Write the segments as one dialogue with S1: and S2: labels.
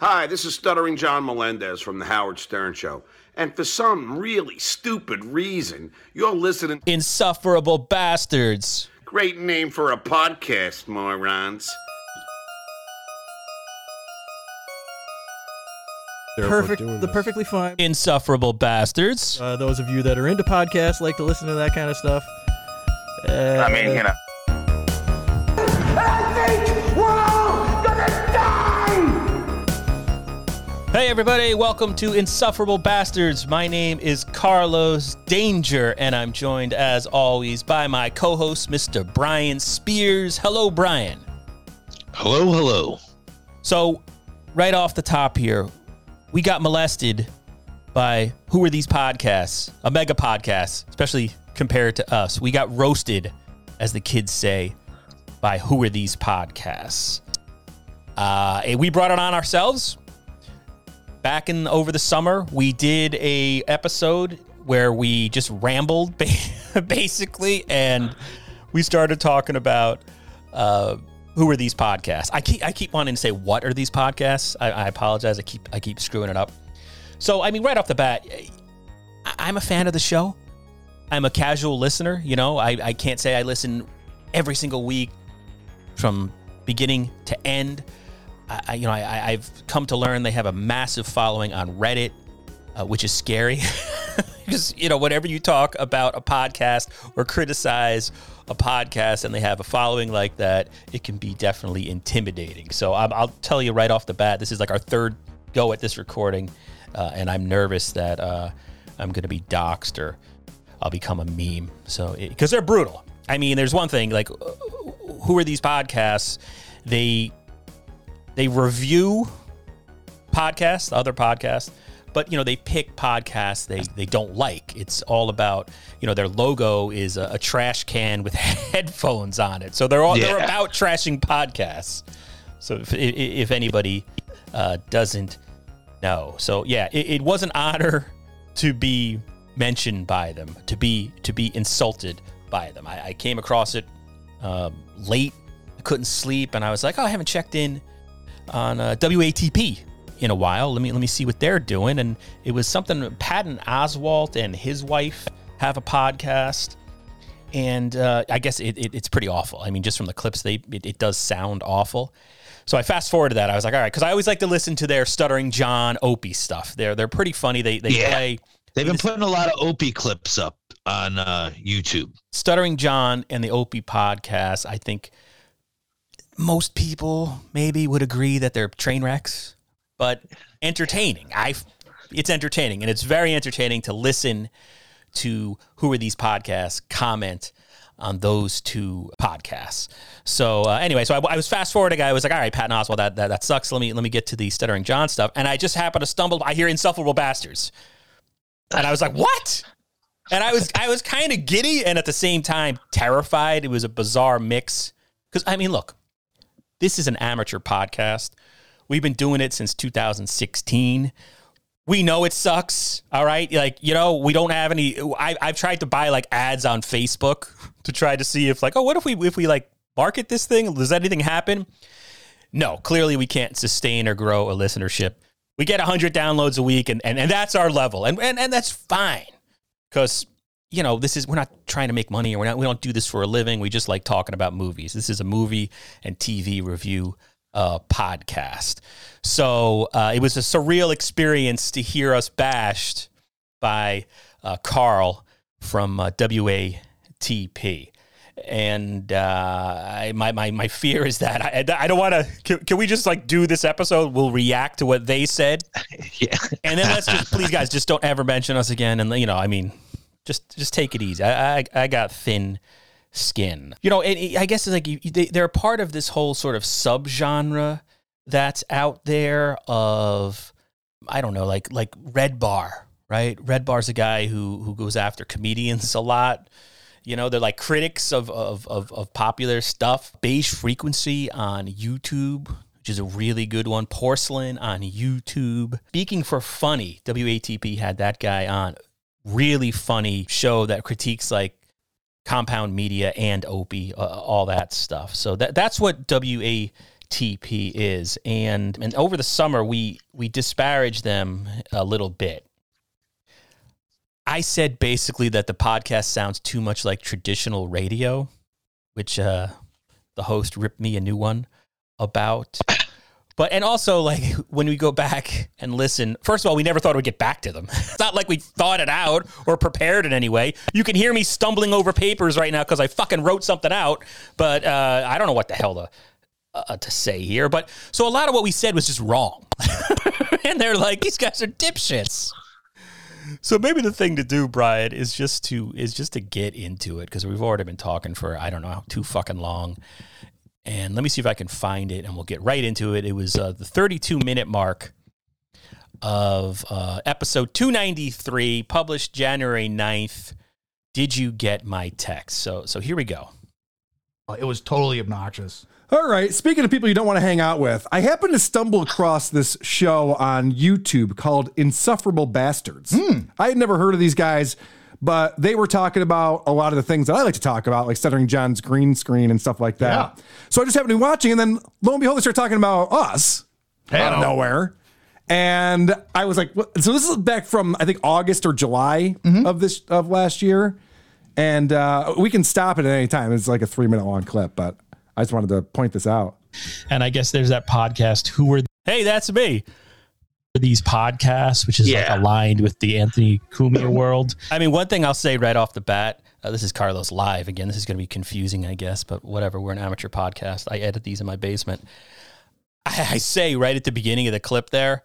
S1: Hi, this is Stuttering John Melendez from The Howard Stern Show. And for some really stupid reason, you're listening.
S2: Insufferable bastards.
S1: Great name for a podcast, morons.
S3: Perfect, the perfectly fine.
S2: Insufferable bastards.
S3: Uh, those of you that are into podcasts like to listen to that kind of stuff. Uh,
S4: I mean, you know.
S2: Hey, everybody, welcome to Insufferable Bastards. My name is Carlos Danger, and I'm joined, as always, by my co host, Mr. Brian Spears. Hello, Brian.
S5: Hello, hello.
S2: So, right off the top here, we got molested by who are these podcasts? A mega podcast, especially compared to us. We got roasted, as the kids say, by who are these podcasts. Uh, and we brought it on ourselves. Back in over the summer, we did a episode where we just rambled, basically, and we started talking about uh, who are these podcasts. I keep I keep wanting to say what are these podcasts. I, I apologize. I keep I keep screwing it up. So I mean, right off the bat, I- I'm a fan of the show. I'm a casual listener. You know, I, I can't say I listen every single week from beginning to end. I, I- you know, I, I've come to learn they have a massive following on Reddit, uh, which is scary. Because you know, whenever you talk about a podcast or criticize a podcast, and they have a following like that, it can be definitely intimidating. So I'm, I'll tell you right off the bat, this is like our third go at this recording, uh, and I'm nervous that uh, I'm going to be doxxed or I'll become a meme. So because they're brutal. I mean, there's one thing like, uh, who are these podcasts? They they review podcasts, other podcasts, but you know they pick podcasts they they don't like. It's all about you know their logo is a, a trash can with headphones on it, so they're all they're about trashing podcasts. So if, if, if anybody uh, doesn't know, so yeah, it, it was an honor to be mentioned by them, to be to be insulted by them. I, I came across it um, late, I couldn't sleep, and I was like, oh, I haven't checked in on uh, WATP in a while. Let me let me see what they're doing. And it was something Patton Oswalt and his wife have a podcast, and uh, I guess it, it, it's pretty awful. I mean, just from the clips, they it, it does sound awful. So I fast forwarded that. I was like, all right, because I always like to listen to their stuttering John Opie stuff. They're they're pretty funny. They they
S5: Yeah.
S2: play
S5: They've been putting a lot of Opie clips up on uh, YouTube.
S2: Stuttering John and the Opie podcast, I think most people maybe would agree that they're train wrecks, but entertaining. I, it's entertaining, and it's very entertaining to listen to who are these podcasts comment on those two podcasts. So uh, anyway, so I, I was fast forwarding. I was like, all right, Patton Oswalt, that, that that sucks. Let me let me get to the Stuttering John stuff, and I just happened to stumble. I hear insufferable bastards, and I was like, what? and I was I was kind of giddy and at the same time terrified. It was a bizarre mix because I mean, look, this is an amateur podcast. We've been doing it since 2016. We know it sucks. All right, like you know, we don't have any. I, I've tried to buy like ads on Facebook to try to see if like, oh, what if we if we like market this thing? Does anything happen? No, clearly we can't sustain or grow a listenership. We get 100 downloads a week, and, and, and that's our level, and, and and that's fine because you know this is we're not trying to make money or we're not we don't do this for a living we just like talking about movies this is a movie and tv review uh, podcast so uh, it was a surreal experience to hear us bashed by uh, carl from uh, watp and uh, I, my, my my fear is that I, I don't want to. Can, can we just like do this episode? We'll react to what they said,
S5: Yeah.
S2: and then let's just please guys just don't ever mention us again and you know i mean just just take it easy i i, I got thin skin you know and i guess it's like you, they, they're part of this whole sort of subgenre that's out there of i don't know like like red bar right red bar's a guy who who goes after comedians a lot you know they're like critics of of of, of popular stuff beige frequency on youtube which is a really good one. Porcelain on YouTube. Speaking for funny, WATP had that guy on. Really funny show that critiques like compound media and Opie, uh, all that stuff. So that that's what WATP is, and and over the summer we we disparaged them a little bit. I said basically that the podcast sounds too much like traditional radio, which uh, the host ripped me a new one about. But and also like when we go back and listen, first of all, we never thought we'd get back to them. It's not like we thought it out or prepared in any way. You can hear me stumbling over papers right now because I fucking wrote something out, but uh, I don't know what the hell to uh, to say here. But so a lot of what we said was just wrong, and they're like, these guys are dipshits. So maybe the thing to do, Brian, is just to is just to get into it because we've already been talking for I don't know too fucking long. And let me see if I can find it, and we'll get right into it. It was uh, the 32 minute mark of uh, episode 293, published January 9th. Did you get my text? So so here we go.
S4: It was totally obnoxious.
S6: All right. Speaking of people you don't want to hang out with, I happened to stumble across this show on YouTube called Insufferable Bastards. I had never heard of these guys, but they were talking about a lot of the things that I like to talk about, like Stuttering John's green screen and stuff like that.
S4: Yeah.
S6: So I just happened to be watching, and then lo and behold, they start talking about us out of nowhere. And I was like, what? so this is back from I think August or July of this of last year. And uh, we can stop it at any time. It's like a three minute long clip, but I just wanted to point this out.
S7: And I guess there's that podcast. Who were
S2: Hey, that's me.
S7: These podcasts, which is
S5: Yeah.
S7: like aligned with the Anthony Cumia world?
S2: I mean, one thing I'll say right off the bat. Uh, this is Carlos live again. This is going to be confusing, I guess, but whatever. We're an amateur podcast. I edit these in my basement. I, I say right at the beginning of the clip there.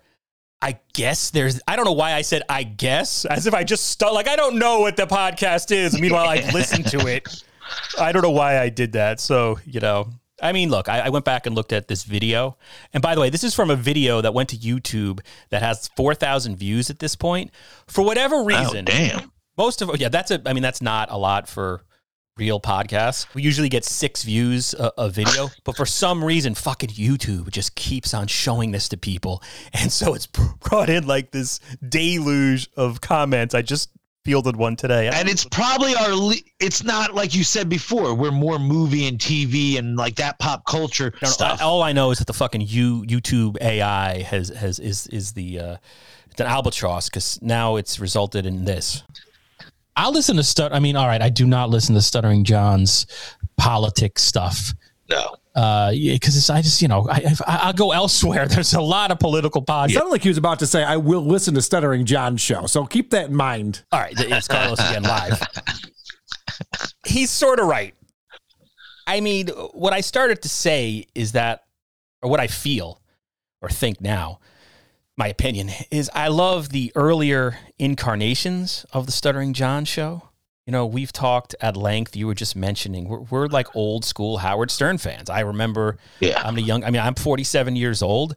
S2: I guess there's. I don't know why I said I guess, as if I just stu- like I don't know what the podcast is. Meanwhile, I've listened to it. I don't know why I did that. So you know, I mean, look, I, I went back and looked at this video, and by the way, this is from a video that went to YouTube that has four thousand views at this point. For whatever
S5: Oh,
S2: reason,
S5: damn.
S2: most of yeah, that's a. I mean, that's not a lot for real podcasts. We usually get six views a, a video, but for some reason, fucking YouTube just keeps on showing this to people, and so it's brought in like this deluge of comments. I just fielded one today.
S5: And it's probably our. Le- it's not like you said before. We're more movie and TV and like that pop culture
S2: No, no,
S5: stuff.
S2: I- all I know is that the fucking you YouTube AI has has is is the uh, it's an albatross because now it's resulted in this.
S7: I listen to stut. I mean, all right, I do not listen to Stuttering John's politics stuff.
S5: no.
S7: Uh, because it's, I just, you know, I, I I'll go elsewhere. There's a lot of political
S6: It
S7: podcasts.
S6: sounded like he was about to say, I will listen to Stuttering John's show. So keep that in mind.
S2: All right, it's Carlos again live. He's sort of right. I mean, what I started to say is that, or what I feel or think now, my opinion is I love the earlier incarnations of the Stuttering John show. You know, we've talked at length. You were just mentioning we're, we're like old school Howard Stern fans. I remember
S5: Yeah.
S2: I'm the young. I mean, I'm 47 years old.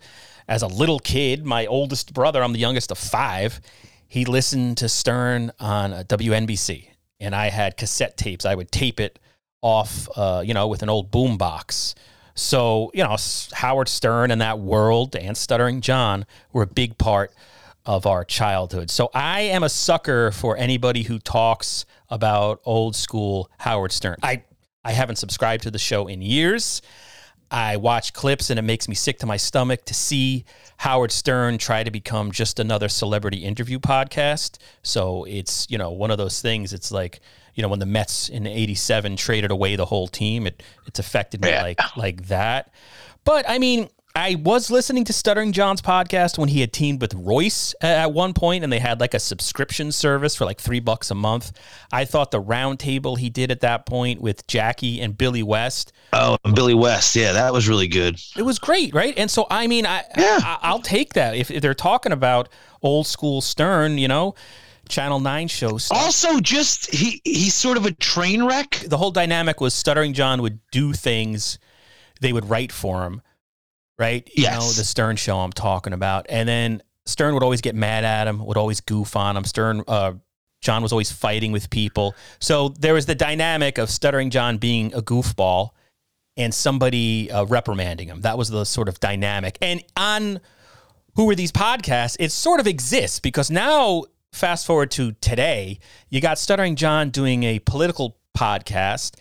S2: As a little kid, my oldest brother, I'm the youngest of five. He listened to Stern on uh, WNBC, and I had cassette tapes. I would tape it off, uh, you know, with an old boom box. So, you know, Howard Stern and that world and Stuttering John were a big part of our childhood. So I am a sucker for anybody who talks about old school Howard Stern. I I haven't subscribed to the show in years. I watch clips and it makes me sick to my stomach to see Howard Stern try to become just another celebrity interview podcast. So it's, you know, one of those things. It's like, you know, when the Mets in 87 traded away the whole team, it it's affected me
S5: Yeah.
S2: like like that. But I mean, I was listening to Stuttering John's podcast when he had teamed with Royce at one point, and they had like a subscription service for like three bucks a month. I thought the roundtable he did at that point with Jackie and Billy West
S5: Oh, Billy West. Yeah, that was really good.
S2: it was great, right? And so, I mean, I, I I'll take that if, if they're talking about old school Stern, you know, Channel Nine shows.
S5: Also, just he he's sort of a train wreck.
S2: the whole dynamic was Stuttering John would do things, they would write for him, right? You know, the Stern show I'm talking about, and then Stern would always get mad at him, would always goof on him. Stern, uh, John was always fighting with people, so there was the dynamic of Stuttering John being a goofball and somebody uh, reprimanding him. That was the sort of dynamic. And on who are these podcasts? It sort of exists because now, fast forward to today, you got Stuttering John doing a political podcast.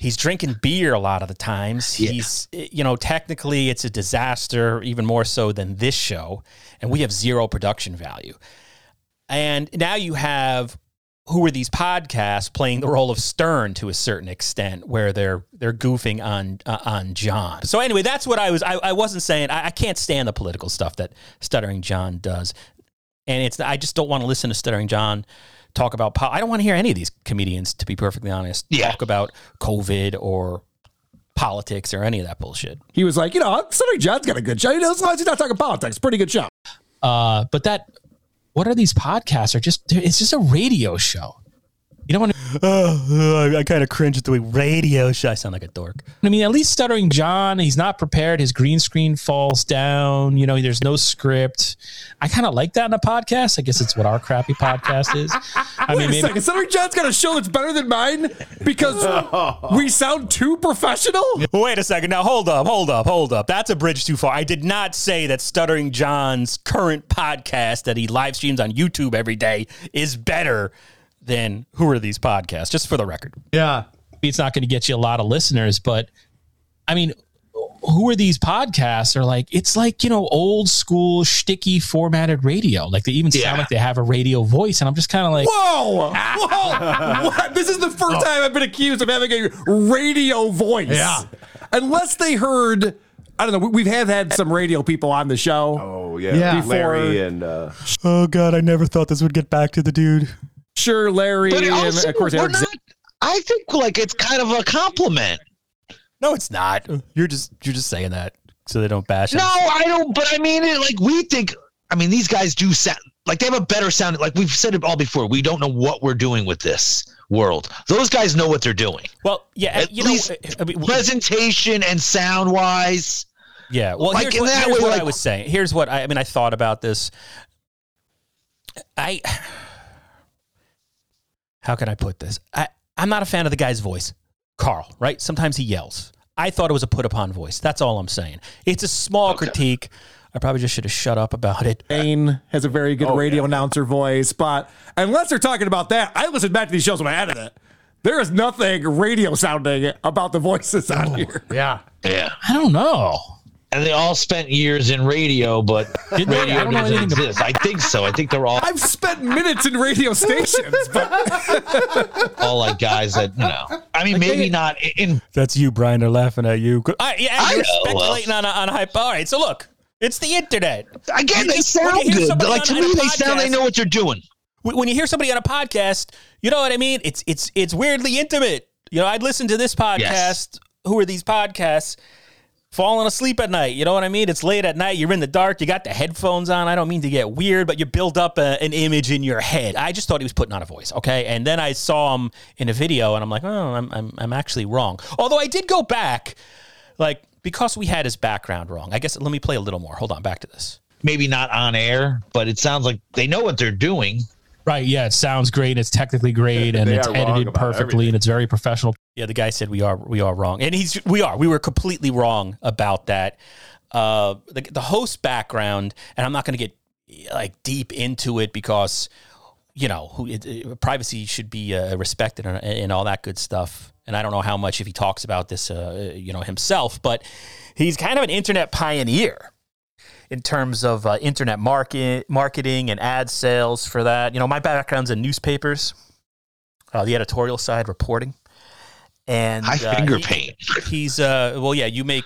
S2: He's drinking beer a lot of the times.
S5: Yeah.
S2: He's, you know, technically it's a disaster, even more so than this show. And we have zero production value. And now you have who are these podcasts playing the role of Stern to a certain extent, where they're they're goofing on uh, on John. So anyway, that's what I was. I, I wasn't saying I, I can't stand the political stuff that Stuttering John does, and it's I just don't want to listen to Stuttering John talk about. Po- I don't want to hear any of these comedians, to be perfectly honest,
S5: Yeah.
S2: talk about COVID or politics or any of that bullshit.
S6: He was like, you know, Stuttering John's got a good show. You know, as long as he's not talking politics, pretty good show.
S7: Uh, but that, what are these podcasts? Are just it's just a radio show. You don't want to.
S2: Oh, I kind of cringe at the way radio show. I sound like a dork.
S7: I mean, at least stuttering John, he's not prepared. His green screen falls down. You know, there's no script. I kind of like that in a podcast. I guess it's what our crappy podcast is. I
S6: Wait
S7: mean,
S6: a
S7: maybe
S6: second. Stuttering John's got a show that's better than mine because we sound too professional.
S2: Wait a second. Now hold up, hold up, hold up. That's a bridge too far. I did not say that Stuttering John's current podcast that he live streams on YouTube every day is better than who are these podcasts? Just for the record.
S4: Yeah.
S7: it's not going to get you a lot of listeners, but I mean, who are these podcasts? Are like it's like you know old school shticky formatted radio. Like they even
S5: Yeah.
S7: sound like they have a radio voice, and I'm just kind of like,
S6: Whoa! Whoa! What? This is the first time I've been accused of having a radio voice.
S4: Yeah.
S6: Unless they heard, I don't know. we- We've had had some radio people on the show.
S8: Oh yeah,
S4: Yeah.
S8: Larry
S6: Before-
S8: and uh,
S2: Oh God, I never thought this would get back to the dude.
S6: Sure, Larry,
S5: But
S6: and of course Eric.
S5: not, I think like it's kind of a compliment.
S2: No, it's not. You're just you're just saying that so they don't bash him.
S5: No, I don't. But I mean, it, like we think. I mean, these guys do sound like they have a better sound. Like we've said it all before. We don't know what we're doing with this world. Those guys know what they're doing.
S2: Well, yeah,
S5: At
S2: you
S5: least
S2: know, I mean,
S5: Presentation and sound wise.
S2: Yeah. Well,
S5: Like,
S2: here's what,
S5: that
S2: here's
S5: way,
S2: what
S5: like-
S2: I was saying. Here's what I, I mean. I thought about this. I. How can I put this? I, I'm not a fan of the guy's voice, Carl. Right? Sometimes he yells. I thought it was a put upon voice. That's all I'm saying. It's a small critique. I probably just should have shut up about it.
S6: Dane has a very good oh, radio announcer voice, but unless they're talking about that, I listened back to these shows when I edited it. There is nothing radio sounding about the voices on here.
S4: Yeah.
S5: Yeah.
S7: I don't know.
S5: And they all spent years in radio, but
S7: Did they? I
S5: radio
S7: don't
S5: doesn't
S7: anything about-
S5: exist. I think so. I think they're all
S6: I've spent minutes in radio stations, but
S5: all like guys that you know. I mean, maybe not in.
S2: That's you, Brian. They're laughing at you. I, yeah,
S5: I
S2: you're
S5: know, well.
S2: speculating on a, on a hype. All right, so look, it's the internet.
S5: Again,
S2: You
S5: they
S2: just-
S5: sound good.
S2: somebody
S5: Like
S2: on-
S5: to me, they sound. They know what they're doing.
S2: when when you hear somebody on a podcast, you know what I mean? It's it's it's weirdly intimate. You know, I'd listen to this podcast.
S5: Yes.
S2: Who are these podcasts? Falling asleep at night. You know what I mean? It's late at night. You're in the dark. You got the headphones on. I don't mean to get weird, but you build up a, an image in your head. I just thought he was putting on a voice. Okay, and then I saw him in a video, and I'm like, oh, I'm I'm, I'm actually wrong. Although I did go back, like because we had his background wrong. I guess let me play a little more. Hold on, back to this.
S5: Maybe not on air, but it sounds like they know what they're doing.
S7: Right? Yeah, it sounds great. It's technically great, and it's edited perfectly,
S8: everything.
S7: and it's very professional.
S2: Yeah, the guy said we are we are wrong, and he's we are we were completely wrong about that. Uh, the the host background, and I'm not going to get like deep into it because you know who it, it- privacy should be uh, respected and, and all that good stuff. And I don't know how much if he talks about this, uh, you know, himself, but he's kind of an internet pioneer in terms of uh, internet market marketing and ad sales for that. You know, my background's in newspapers, uh, the editorial side, reporting, and
S5: High
S2: uh,
S5: finger
S2: he-
S5: paint.
S2: He's uh, well, yeah, you make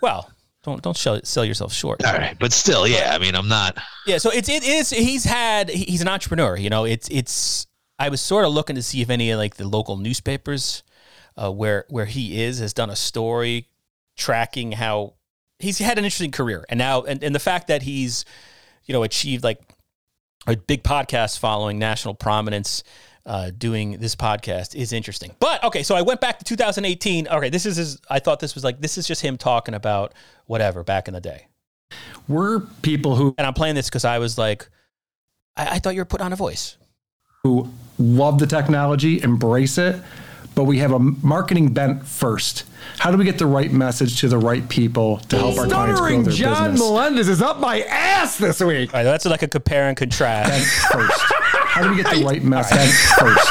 S2: well. Don't don't sell, sell yourself short.
S5: All right, but still, yeah. I mean, I'm not.
S2: Yeah, so it's it is he's had he's an entrepreneur. You know, it's it's. I was sort of looking to see if any of like the local newspapers, uh, where where he is, has done a story tracking how he's had an interesting career, and now and, and the fact that he's, you know, achieved like a big podcast following, national prominence, uh, doing this podcast is interesting. But okay, so I went back to 2018. Okay, this is his. I thought this was like this is just him talking about whatever back in the day
S6: we're people who,
S2: and I'm playing this because I was like, I, I thought you were put on a voice.
S6: who love the technology, embrace it, but we have a marketing bent first. How do we get the right message to the right people to help our clients grow Stuttering their John business? Melendez is up my ass this week.
S2: All right, that's like a compare and contrast.
S6: Bent first. How do we get the right message Bent first?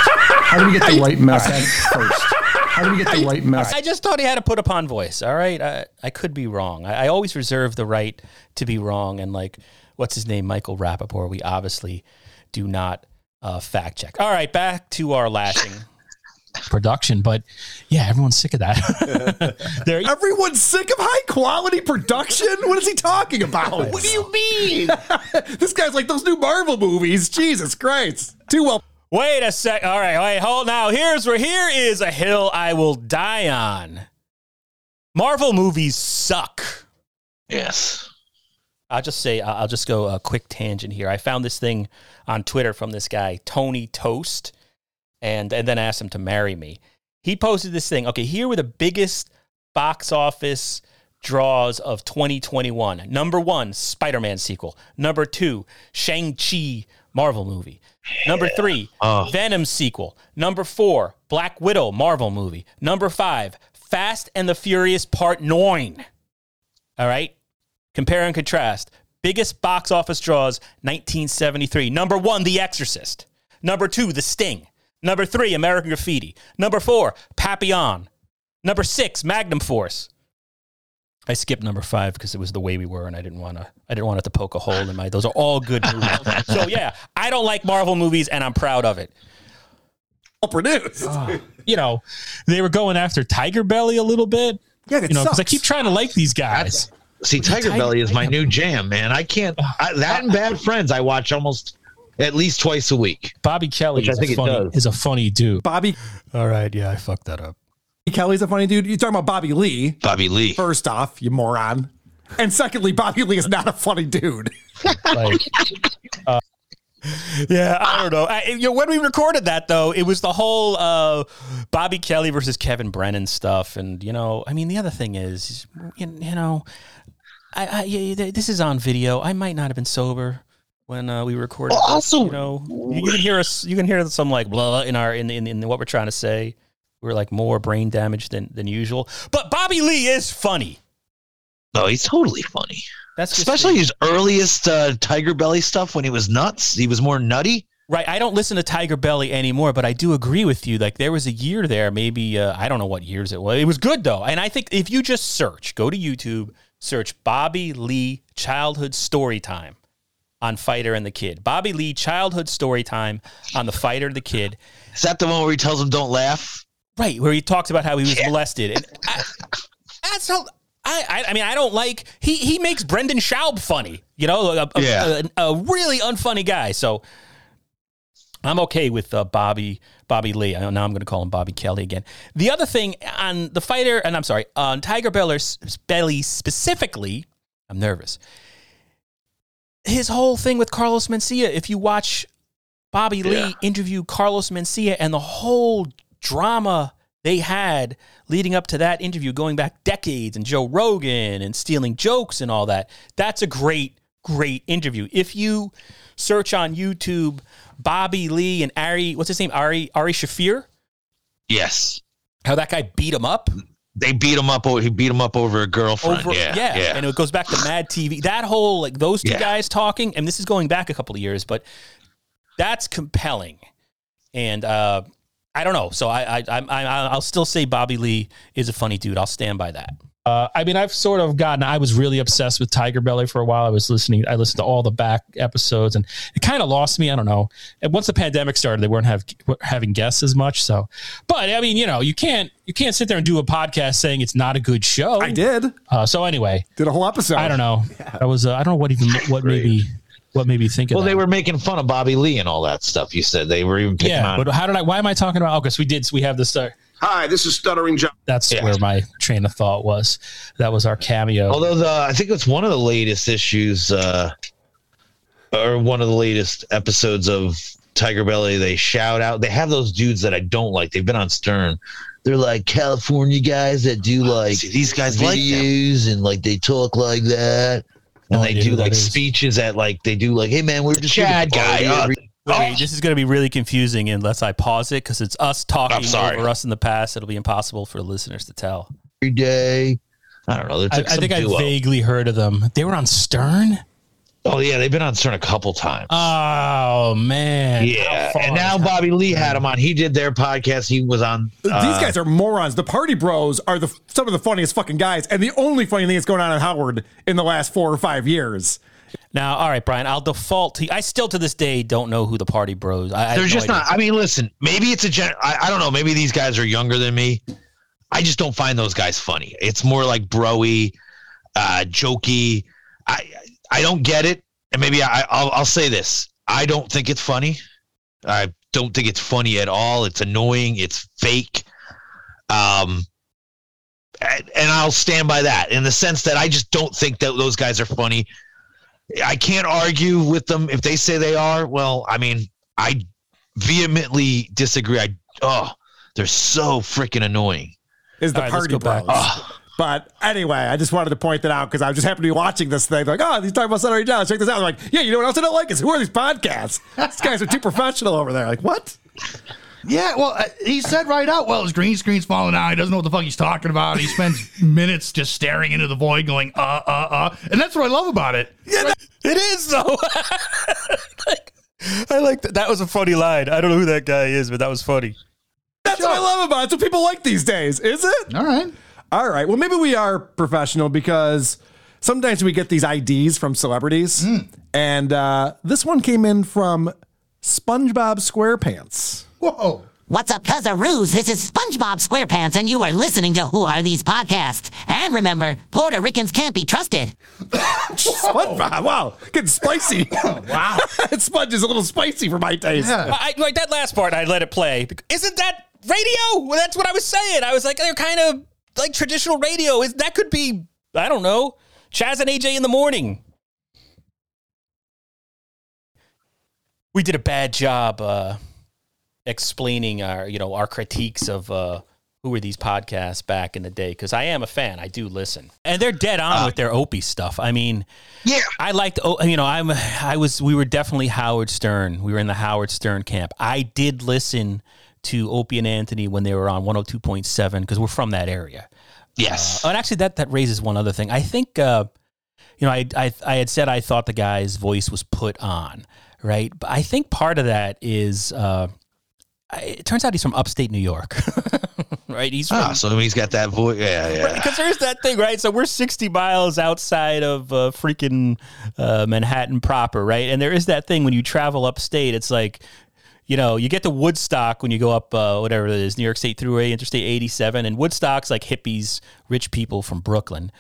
S6: How do we get the right message first? How do we get the right message?
S2: I just thought he had to put upon voice. All right, I, I could be wrong. I, I always reserve the right to be wrong. And like, what's his name, Michael Rapaport? We obviously do not uh, fact check. All right, back to our lashing.
S7: Production. But yeah, everyone's sick of that. They're
S6: Everyone's sick of high quality production. What is he talking about?
S2: what do you mean?
S6: this guy's like those new Marvel movies. Jesus Christ. Too well.
S2: Wait a sec. All right, wait, hold now. Here's where here is a hill I will die on. Marvel movies suck.
S5: Yes.
S2: I'll just say I'll just go a quick tangent here. I found this thing on Twitter from this guy Tony Toast, and and then asked him to marry me. He posted this thing. Okay, here were the biggest box office draws of 2021. Number one, Spider Man sequel. Number two, Shang Chi Marvel movie. Number three,
S5: Oh.
S2: Venom sequel. Number four, Black Widow Marvel movie. Number five, Fast and the Furious Part Nine. All right. Compare and contrast. Biggest box office draws 1973. Number one, The Exorcist. Number two, The Sting. Number three, American Graffiti. Number four, Papillon. Number six, Magnum Force. I skipped number five because it was the way we were, and I didn't want to. I didn't want it to poke a hole in my. Those are all good movies. so yeah, I don't like Marvel movies, and I'm proud of it.
S6: produced.
S7: Ah, you know, they were going after Tiger Belly a little bit.
S6: Yeah, it
S7: You know, because I keep trying to like these guys.
S5: See, Tiger
S7: Tiger-
S5: Belly is my new jam, man. I can't. I, that and Bad Friends, I watch almost at least twice a week.
S7: Bobby Kelly
S5: Which I
S7: is,
S5: think
S7: a funny, is a funny dude.
S6: Bobby
S2: All right, yeah, I fucked that up.
S6: Kelly's a funny dude. You're talking about Bobby Lee.
S5: Bobby Lee.
S6: First off, you moron. And secondly, Bobby Lee is not a funny dude.
S7: Like,
S2: Yeah, I don't know. I, you know. When we recorded that, though, it was the whole uh, Bobby Kelly versus Kevin Brennan stuff, and you know, I mean, the other thing is, you, you know, I, I yeah, this is on video. I might not have been sober when uh, we recorded.
S5: Well, also-
S2: you know, you, can hear us. You can hear some like blah in our in in, in what we're trying to say. We're like more brain damaged than than usual. But Bobby Lee is funny.
S5: No, he's totally funny.
S2: That's
S5: Especially his earliest uh, Tiger Belly stuff when he was nuts. He was more nutty.
S2: Right. I don't listen to Tiger Belly anymore, but I do agree with you. Like there was a year there, maybe uh, I don't know what years it was. It was good though, and I think if you just search, go to YouTube, search Bobby Lee childhood story time on Fighter and the Kid. Bobby Lee childhood story time on the Fighter and the Kid.
S5: Is that the one where he tells him don't laugh?
S2: Right, where he talks about how he was molested. And I, that's how. I, I, I mean, I don't like he. He makes Brendan Schaub funny, you know, a, a-
S5: Yeah.
S2: a, a really unfunny guy. So I'm okay with uh, Bobby Bobby Lee. I know now I'm going to call him Bobby Kelly again. The other thing on the fighter, and I'm sorry, on Tiger Beller's belly specifically, I'm nervous. His whole thing with Carlos Mencia. If you watch Bobby Lee interview Carlos Mencia and the whole drama they had leading up to that interview, going back decades, and Joe Rogan and stealing jokes and all that. That's a great, great interview. If you search on YouTube Bobby Lee and Ari, what's his name? Ari Ari Shaffir,
S5: Yes.
S2: how that guy beat him up
S5: They beat him up. o- He beat him up over a girlfriend.
S2: over
S5: yeah, yeah.
S2: and it goes back to Mad TV. That whole like those two
S5: Yeah.
S2: guys talking, and this is going back a couple of years, but that's compelling. And uh, I don't know, so I I I I I'll still say Bobby Lee is a funny dude. I'll stand by that.
S7: Uh, I mean, I've sort of gotten. I was really obsessed with Tiger Belly for a while. I was listening. I listened to all the back episodes, and it kind of lost me. I don't know. And once the pandemic started, they weren't have having guests as much. So, but I mean, you know, you can't you can't sit there and do a podcast saying it's not a good show.
S6: I did.
S7: Uh, so anyway,
S6: Did a whole episode.
S7: I don't know. I was. Uh, I don't know what even what maybe what made me think of
S5: Well,
S7: that.
S5: they were making fun of Bobby Lee and all that stuff. You said they were even picking
S7: yeah,
S5: on.
S7: but how did I? Why am I talking about? Oh, because we did. We have this. Uh,
S1: Hi, this is Stuttering John.
S7: that's
S5: Yeah.
S7: where my train of thought was. That was our cameo.
S5: Although the I think it's one of the latest issues, uh, or one of the latest episodes of Tiger Belly. They shout out. They have those dudes that I don't like. They've been on Stern. They're like California guys that do like See, these guys like videos and like they talk like that. And
S7: No
S5: they
S7: idea
S5: do like speeches at like they do like, hey man, we're just Chad here to party guy, uh, every-
S2: Wait,
S5: Oh.
S2: this is going to be really confusing unless I pause it because it's us talking
S5: sorry.
S2: over us in the past. It'll be impossible for listeners to tell.
S5: every day. I don't know. They're
S7: I,
S5: like
S7: I
S5: some
S7: think I vaguely heard of them. They were on Stern.
S5: Oh yeah, they've been on Stern a couple times.
S7: Oh man.
S5: yeah, and now Bobby Lee had him on. He did their podcast. He was on. uh,
S6: These guys are morons. The Party Bros are the some of the funniest fucking guys, and the only funny thing that's going on in Howard in the last four or five years.
S2: Now, all right, Brian, I'll default to. I still to this day don't know who the Party Bros. I, I
S5: They're
S2: no
S5: just
S2: idea.
S5: not. I mean, listen. Maybe it's a gen. I, I don't know. Maybe these guys are younger than me. I just don't find those guys funny. It's more like broy, uh, jokey. I I don't get it. And maybe I I'll, I'll say this. I don't think it's funny. I don't think it's funny at all. It's annoying. It's fake. Um. And I'll stand by that in the sense that I just don't think that those guys are funny. I can't argue with them if they say they are. Well, I mean, I vehemently disagree. I oh, they're so freaking annoying.
S6: Is the
S2: All right, let's
S6: Party
S2: go back.
S6: Bros. But anyway, I just wanted to point that out because I just happened to be watching this thing. Like, oh, he's talking about Stuttering John. Check this out. I'm like, yeah, you know what else I don't like is who are these podcasts? These guys are too professional over there. Like, what?
S4: Yeah, well, uh, he said right out, well, his green screen's falling out. He doesn't know what the fuck he's talking about. He spends minutes just staring into the void going, uh, uh, uh. And that's what I love about it.
S2: Yeah, It is though. Like, I like that. That was a funny line. I don't know who that guy is, but that was funny.
S6: That's what I love about it. That's what people like these days, is it?
S4: All right.
S6: All right. Well, maybe we are professional because sometimes we get these IDs from celebrities. And uh, this one came in from SpongeBob SquarePants.
S4: Whoa.
S8: What's up, Cuzzaroos? This is SpongeBob SquarePants, and you are listening to Who Are These Podcasts? And remember, Puerto Ricans can't be trusted.
S6: SpongeBob. Wow. Getting spicy. wow. Sponge is a little spicy for my taste.
S2: I, like that last part, I let it play. Isn't that radio? Well, that's what I was saying. I was like, they're kind of like traditional radio. Is that could be? I don't know. Chaz and AJ in the morning. We did a bad job uh, explaining our, you know, our critiques of uh, who were these podcasts back in the day. Because I am a fan. I do listen, and they're dead on with their Opie stuff. I mean,
S5: Yeah.
S2: I liked, oh, you know, I'm, I was, we were definitely Howard Stern. We were in the Howard Stern camp. I did listen to Opie and Anthony when they were on 102.7 because we're from that area.
S5: Yes.
S2: Oh, and actually, that that raises one other thing. I think, uh, you know, I, I I had said I thought the guy's voice was put on, right? But I think part of that is, uh, it turns out he's from upstate New York, right? He's from,
S5: ah, so he's got that voice. Yeah, yeah.
S2: because there's that thing, right? So we're 60 miles outside of uh, freaking uh, Manhattan proper, right? And there is that thing when you travel upstate, it's like, you know, you get to Woodstock when you go up, uh, whatever it is, New York State Thruway, Interstate 87, and Woodstock's like hippies, rich people from Brooklyn.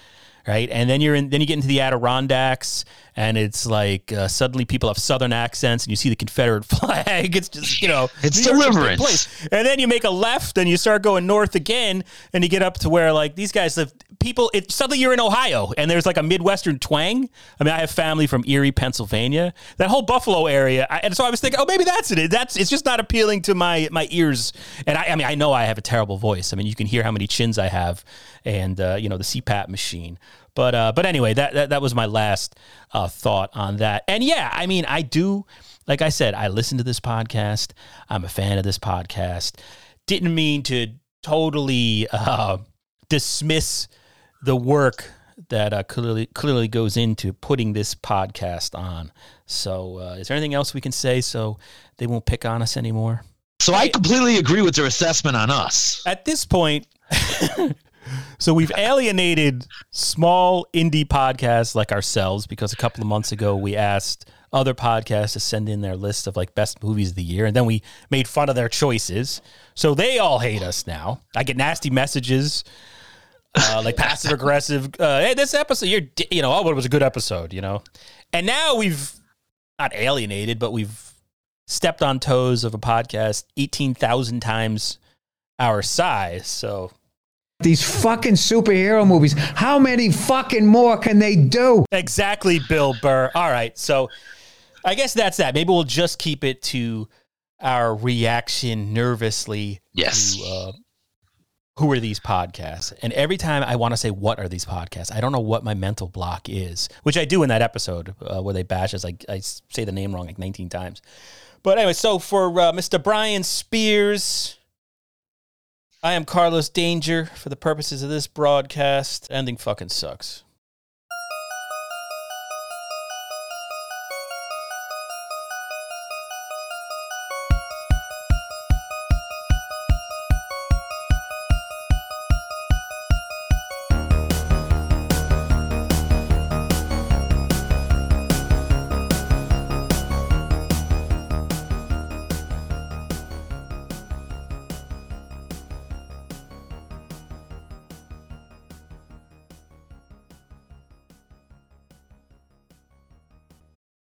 S2: Right, and then you're in. Then you get into the Adirondacks, and it's like uh, suddenly people have Southern accents, and you see the Confederate flag. It's just you know,
S5: It's
S2: New York's a big
S5: deliverance.
S2: place. And then you make a left and you start going north again and you get up to where like these guys live people it suddenly you're in Ohio and there's like a Midwestern twang. I mean I have family from Erie, Pennsylvania. That whole Buffalo area. I, and so I was thinking, oh maybe that's it. That's it's just not appealing to my my ears. And I, I mean I know I have a terrible voice. I mean you can hear how many chins I have and uh, you know the CPAP machine. But uh, but anyway, that, that that was my last uh, thought on that. And yeah, I mean, I do, like I said, I listen to this podcast. I'm a fan of this podcast. Didn't mean to totally uh, dismiss the work that uh, clearly clearly goes into putting this podcast on. So, uh, is there anything else we can say so they won't pick on us anymore?
S5: So I completely agree with their assessment on us.
S2: at this point, so we've alienated small indie podcasts like ourselves because a couple of months ago we asked other podcasts to send in their list of like best movies of the year, and then we made fun of their choices. So they all hate us now. I get nasty messages. Uh, like passive aggressive. Uh, hey, this episode, you're, you know, oh, it was a good episode, you know. And now we've not alienated, but we've stepped on toes of a podcast eighteen thousand times our size. So
S9: These fucking superhero movies. How many fucking more can they do?
S2: exactly, Bill Burr. All right, so I guess that's that. Maybe we'll just keep it to our reaction nervously.
S5: Yes.
S2: To, uh, who are these podcasts? And every time I want to say, what are these podcasts? I don't know what my mental block is, which I do in that episode uh, where they bash us. I, I s- say the name wrong like 19 times. But anyway, so for uh, Mr. Brian Spears, I am Carlos Danger for the purposes of this broadcast. Ending fucking sucks.